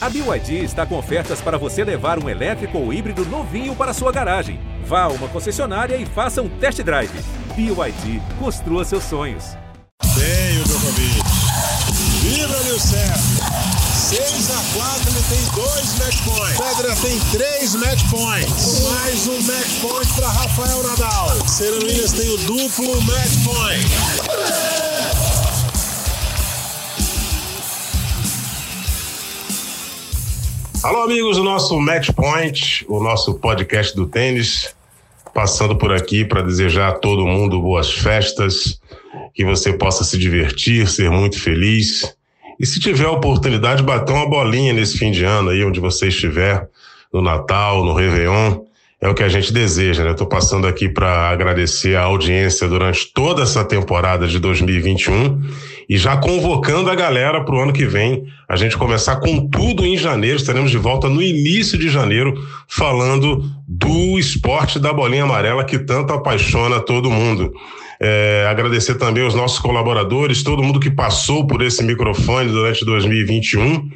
A BYD está com ofertas para você levar um elétrico ou híbrido novinho para sua garagem. Vá a uma concessionária e faça um test drive. BYD, construa seus sonhos. Tem o Djokovic. Vibra, Nilson. 6 a 4 ele tem dois match points. Pedra tem três match points. Mais um match point para Rafael Nadal. Serena Williams tem o duplo match point. Alô, amigos do nosso Match Point, o nosso podcast do tênis. Passando por aqui para desejar a todo mundo boas festas, que você possa se divertir, ser muito feliz. E se tiver a oportunidade, bater uma bolinha nesse fim de ano aí, onde você estiver, no Natal, no Réveillon, é o que a gente deseja, né? Estou passando aqui para agradecer a audiência durante toda essa temporada de 2021 e já convocando a galera para o ano que vem, a gente começar com tudo em janeiro. Estaremos de volta no início de janeiro, falando do esporte da bolinha amarela que tanto apaixona todo mundo. É, agradecer também os nossos colaboradores, todo mundo que passou por esse microfone durante 2021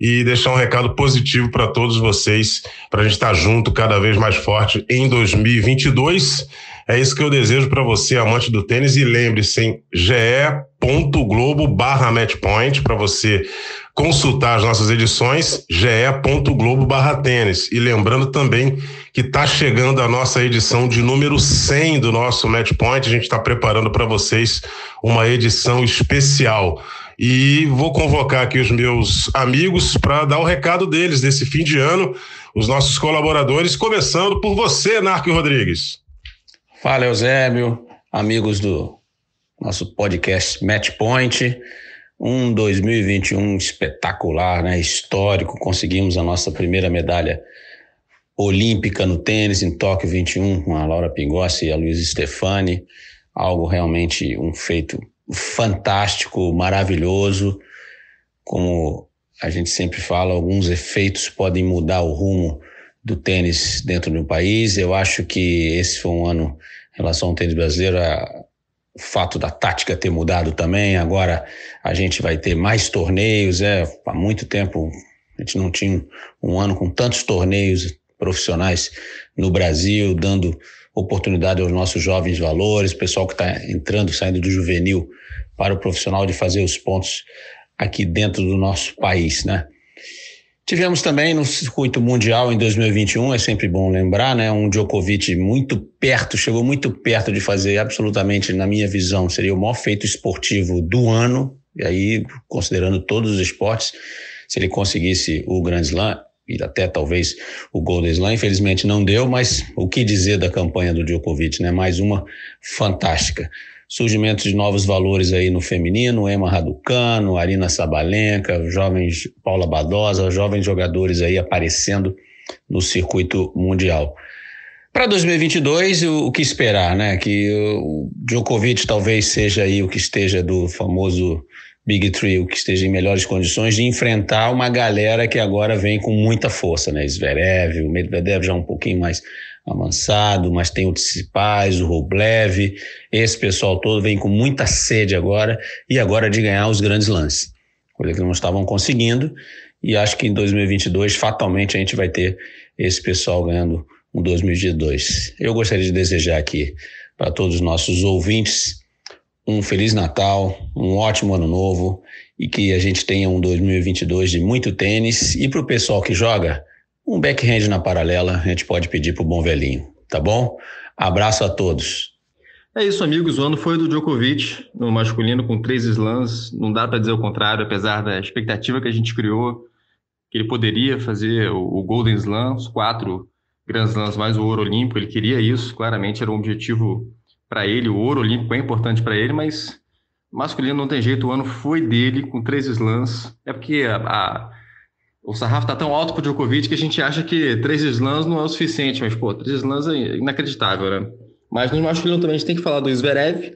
e deixar um recado positivo para todos vocês, para a gente estar tá junto cada vez mais forte em 2022. É isso que eu desejo para você, amante do tênis, e lembre-se em barra para você consultar as nossas edições, ge.globo barra tênis. E lembrando também que está chegando a nossa edição de número 100 do nosso Match Point. A gente está preparando para vocês uma edição especial. E vou convocar aqui os meus amigos para dar o recado deles desse fim de ano, os nossos colaboradores, começando por você, Narco Rodrigues. Fala, Eusébio, amigos do nosso podcast Match Point. Um 2021 espetacular, né? histórico. Conseguimos a nossa primeira medalha olímpica no tênis em Tóquio 21 com a Laura Pingossi e a Luiz Stefani. Algo realmente um feito fantástico, maravilhoso. Como a gente sempre fala, alguns efeitos podem mudar o rumo do tênis dentro do país. Eu acho que esse foi um ano, em relação ao tênis brasileiro, o fato da tática ter mudado também. Agora a gente vai ter mais torneios. É, há muito tempo a gente não tinha um ano com tantos torneios profissionais no Brasil, dando oportunidade aos nossos jovens valores, pessoal que está entrando, saindo do juvenil para o profissional de fazer os pontos aqui dentro do nosso país, né? Tivemos também no circuito mundial em 2021, é sempre bom lembrar, né? Um Djokovic muito perto, chegou muito perto de fazer absolutamente, na minha visão, seria o maior feito esportivo do ano, e aí, considerando todos os esportes, se ele conseguisse o Grand Slam, e até talvez o Golden Slam, infelizmente não deu, mas o que dizer da campanha do Djokovic, né? Mais uma fantástica. Surgimento de novos valores aí no feminino, Emma Raducano, Arina Sabalenka, jovens Paula Badosa, jovens jogadores aí aparecendo no circuito mundial. Para 2022, o, o, que esperar, né? Que o Djokovic talvez seja aí o que esteja do famoso Big Three que esteja em melhores condições de enfrentar uma galera que agora vem com muita força, né? Zverev, o Medvedev já um pouquinho mais avançado, mas tem o Tsipais, o Rublev, esse pessoal todo vem com muita sede agora e agora de ganhar os grandes lances, coisa que não estavam conseguindo e acho que em 2022 fatalmente a gente vai ter esse pessoal ganhando um 2022. Eu gostaria de desejar aqui para todos os nossos ouvintes um Feliz Natal, um ótimo Ano Novo e que a gente tenha um 2022 de muito tênis. E para o pessoal que joga, um backhand na paralela, a gente pode pedir para o bom velhinho, tá bom? Abraço a todos. É isso, amigos. O ano foi do Djokovic, no masculino, com três slams. Não dá para dizer o contrário, apesar da expectativa que a gente criou, que ele poderia fazer o Golden Slam, os quatro Grand Slams mais o ouro olímpico. Ele queria isso, claramente era um objetivo para ele, o ouro olímpico é importante para ele, mas masculino não tem jeito, o ano foi dele com três slams. É porque a, a, o sarrafo está tão alto para o Djokovic que a gente acha que três slams não é o suficiente, mas pô, três slams é inacreditável, né? Mas no masculino também a gente tem que falar do Zverev,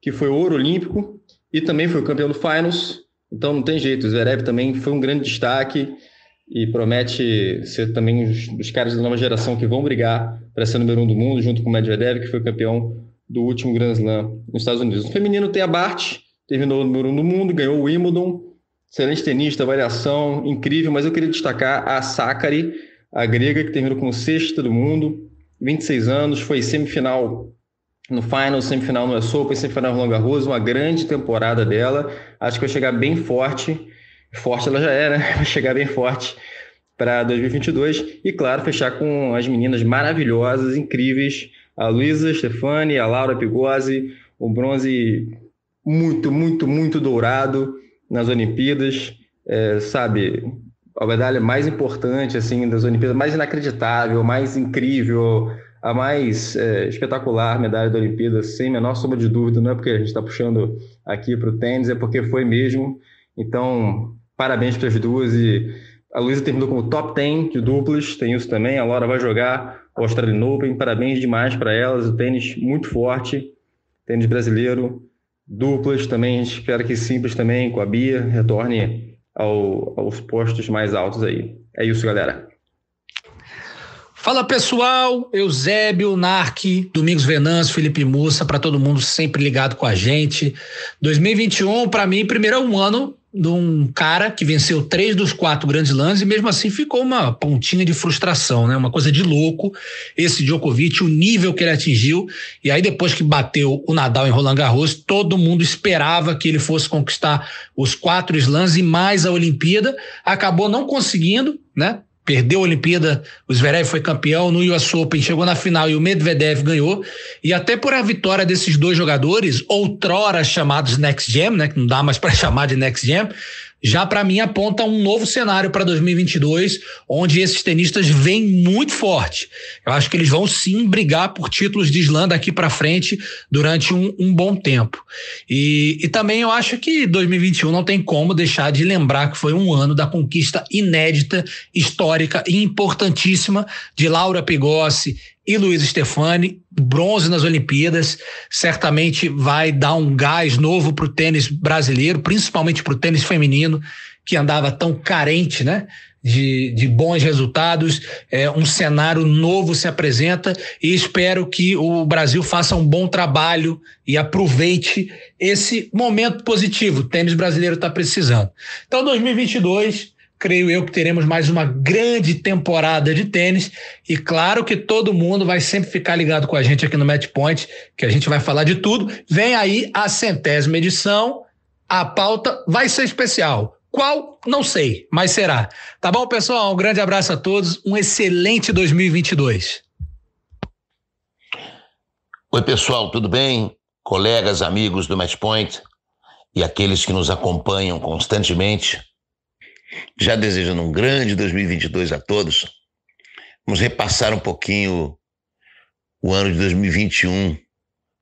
que foi ouro olímpico e também foi o campeão do Finals. Então não tem jeito, o Zverev também foi um grande destaque e promete ser também os, os caras da nova geração que vão brigar para ser número um do mundo, junto com o Medvedev, que foi campeão do último Grand Slam nos Estados Unidos. No feminino tem a Bart, terminou o número um do mundo, ganhou o Wimbledon. Excelente tenista, variação incrível, mas eu queria destacar a Sakari, a grega que terminou como sexta do mundo, 26 anos, foi semifinal no final, semifinal no US Open, semifinal no Roland Garros, uma grande temporada dela. Acho que vai chegar bem forte. Forte ela já era, vai chegar bem forte para 2022 e claro, fechar com as meninas maravilhosas, incríveis, a Luísa Stefani, a Laura Pigozzi, o bronze muito, muito, muito dourado nas Olimpíadas, é, sabe, a medalha mais importante assim das Olimpíadas, mais inacreditável, mais incrível, a mais é, espetacular medalha da Olimpíada, sem menor sombra de dúvida, não é porque a gente está puxando aqui para o tênis, é porque foi mesmo. Então, parabéns para as duas e a Luísa terminou como top 10 de duplas, tem isso também. A Laura vai jogar o Australian Open, parabéns demais para elas. O tênis muito forte, tênis brasileiro, duplas também. A gente espera que simples também, com a Bia, retorne ao, aos postos mais altos aí. É isso, galera. Fala pessoal, Eusébio, Narc, Domingos Venâncio, Felipe Mussa, para todo mundo sempre ligado com a gente. 2021, para mim, primeiro é um ano de um cara que venceu três dos quatro grandes lãs e mesmo assim ficou uma pontinha de frustração, né? Uma coisa de louco esse Djokovic, o nível que ele atingiu. E aí depois que bateu o Nadal em Roland Garros, todo mundo esperava que ele fosse conquistar os quatro slams e mais a Olimpíada. Acabou não conseguindo, né? Perdeu a Olimpíada, o Zverev foi campeão no US Open, chegou na final e o Medvedev ganhou. E até por a vitória desses dois jogadores, outrora chamados Next Gen, né, que não dá mais para chamar de Next Gen, já para mim aponta um novo cenário para 2022, onde esses tenistas vêm muito forte. Eu acho que eles vão sim brigar por títulos de slam daqui para frente durante um, um bom tempo. E, e, também eu acho que 2021 não tem como deixar de lembrar que foi um ano da conquista inédita, histórica e importantíssima de Laura Pigossi e Luiz Stefani, bronze nas Olimpíadas, certamente vai dar um gás novo para o tênis brasileiro, principalmente para o tênis feminino, que andava tão carente, né? De, de bons resultados, é, um cenário novo se apresenta e espero que o Brasil faça um bom trabalho e aproveite esse momento positivo. O tênis brasileiro está precisando. Então, 2022 creio eu que teremos mais uma grande temporada de tênis. E claro que todo mundo vai sempre ficar ligado com a gente aqui no Match Point, que a gente vai falar de tudo. Vem aí a centésima edição. A pauta vai ser especial. Qual? Não sei, mas será. Tá bom, pessoal? Um grande abraço a todos. Um excelente 2022. Oi, pessoal, tudo bem? Colegas, amigos do Match Point e aqueles que nos acompanham constantemente. Já desejando um grande 2022 a todos, vamos repassar um pouquinho o ano de 2021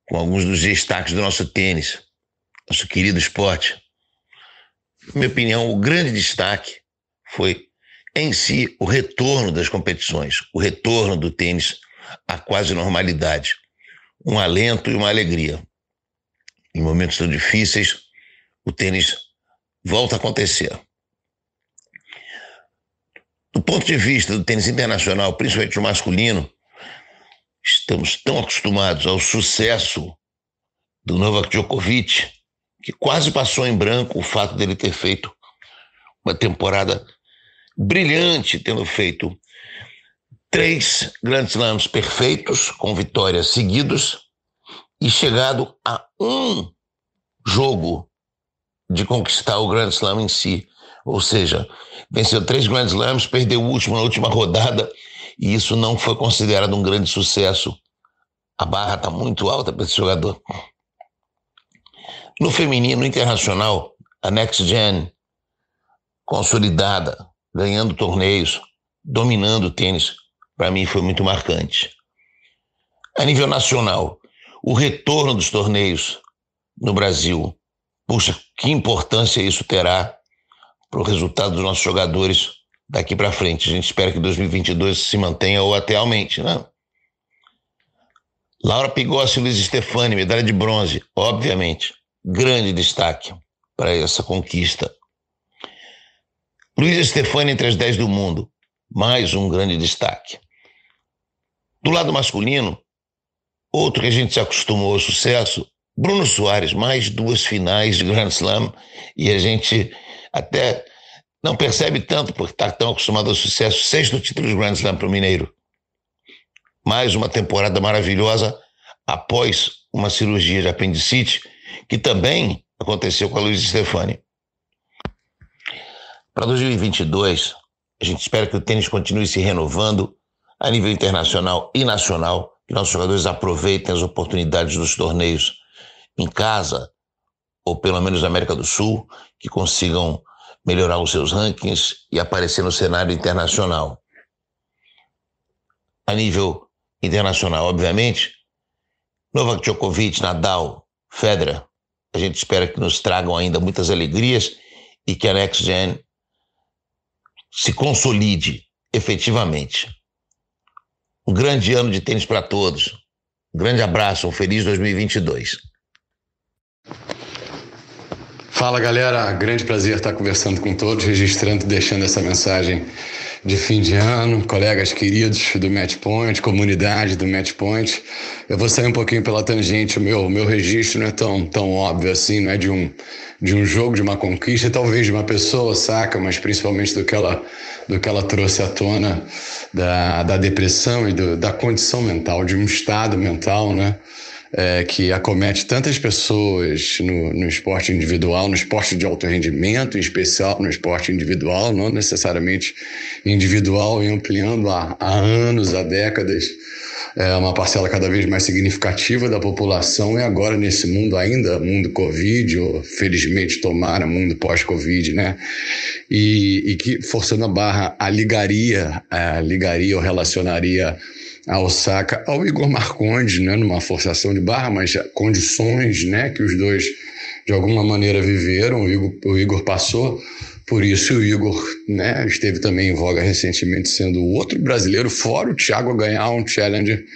com alguns dos destaques do nosso tênis, nosso querido esporte. Na minha opinião, o grande destaque foi em si o retorno das competições, o retorno do tênis à quase normalidade, um alento e uma alegria. Em momentos tão difíceis, o tênis volta a acontecer. Do ponto de vista do tênis internacional, principalmente o masculino, estamos tão acostumados ao sucesso do Novak Djokovic que quase passou em branco o fato dele ter feito uma temporada brilhante, tendo feito três Grand Slams perfeitos, com vitórias seguidos, e chegado a um jogo de conquistar o Grand Slam em si. Ou seja, venceu três Grand Slams, perdeu o último na última rodada, e isso não foi considerado um grande sucesso. A barra está muito alta para esse jogador. No feminino internacional, a Next Gen, consolidada, ganhando torneios, dominando o tênis, para mim foi muito marcante. A nível nacional, o retorno dos torneios no Brasil, puxa, que importância isso terá para o resultado dos nossos jogadores daqui para frente. A gente espera que 2022 se mantenha ou até aumente, né? Laura Pigossi e Luiz Stefani, medalha de bronze, obviamente. Grande destaque para essa conquista. Luiz Stefani entre as 10 do mundo, mais um grande destaque. Do lado masculino, outro que a gente se acostumou ao sucesso, Bruno Soares, mais duas finais de Grand Slam, e a gente até não percebe tanto, porque está tão acostumado ao sucesso. Sexto título de Grand Slam para o Mineiro. Mais uma temporada maravilhosa após uma cirurgia de apendicite, que também aconteceu com a Luiz Stefani. Para 2022, a gente espera que o tênis continue se renovando a nível internacional e nacional, que nossos jogadores aproveitem as oportunidades dos torneios em casa, ou pelo menos na América do Sul, que consigam melhorar os seus rankings e aparecer no cenário internacional. A nível internacional, obviamente, Novak Djokovic, Nadal, Federer, a gente espera que nos tragam ainda muitas alegrias e que a Next Gen se consolide efetivamente. Um grande ano de tênis para todos. Um grande abraço, um feliz 2022. Fala galera, grande prazer estar conversando com todos, registrando e deixando essa mensagem de fim de ano, colegas queridos do Matchpoint, comunidade do Matchpoint. Eu vou sair um pouquinho pela tangente, o meu, meu registro não é tão, tão óbvio assim, não é de um, de um jogo, de uma conquista, talvez de uma pessoa, saca, mas principalmente do que ela, do que ela trouxe à tona da, da depressão e do, da condição mental, de um estado mental, né? É, que acomete tantas pessoas no, no esporte individual, no esporte de alto rendimento, em especial no esporte individual, não necessariamente individual, e ampliando há, há anos, há décadas, é uma parcela cada vez mais significativa da população, e agora nesse mundo ainda, mundo Covid, ou felizmente tomara mundo pós-Covid, né? E, e que, forçando a barra, a ligaria, a ligaria ou relacionaria a Osaka ao Igor Marcondes, né, numa forçação de barra, mas condições né, que os dois de alguma maneira viveram, o Igor, o Igor passou por isso o Igor né, esteve também em voga recentemente, sendo outro brasileiro, fora o Thiago, ganhar um Challenger,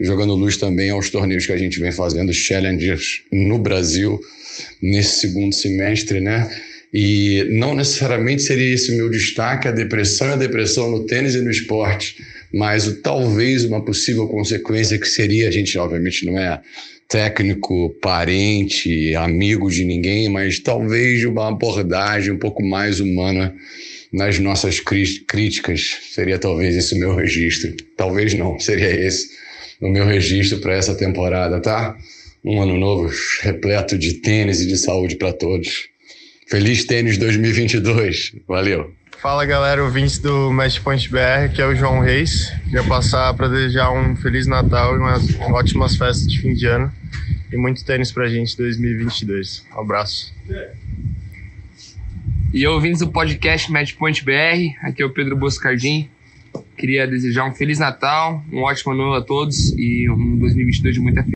jogando luz também aos torneios que a gente vem fazendo, Challengers no Brasil, nesse segundo semestre, né? E não necessariamente seria esse meu destaque, a depressão e a depressão no tênis e no esporte, mas talvez uma possível consequência que seria, a gente obviamente não é técnico, parente, amigo de ninguém, mas talvez uma abordagem um pouco mais humana nas nossas críticas. Seria talvez esse o meu registro. Talvez não, seria esse o meu registro para essa temporada, tá? Um ano novo repleto de tênis e de saúde para todos. Feliz tênis 2022. Valeu. Fala galera, ouvintes do Matchpoint BR, que é o João Reis. Queria passar para desejar um Feliz Natal e umas ótimas festas de fim de ano e muito tênis pra gente 2022. Um abraço. E ouvintes do podcast Matchpoint BR, aqui é o Pedro Boscardim. Queria desejar um Feliz Natal, um ótimo ano a todos e um 2022 de muita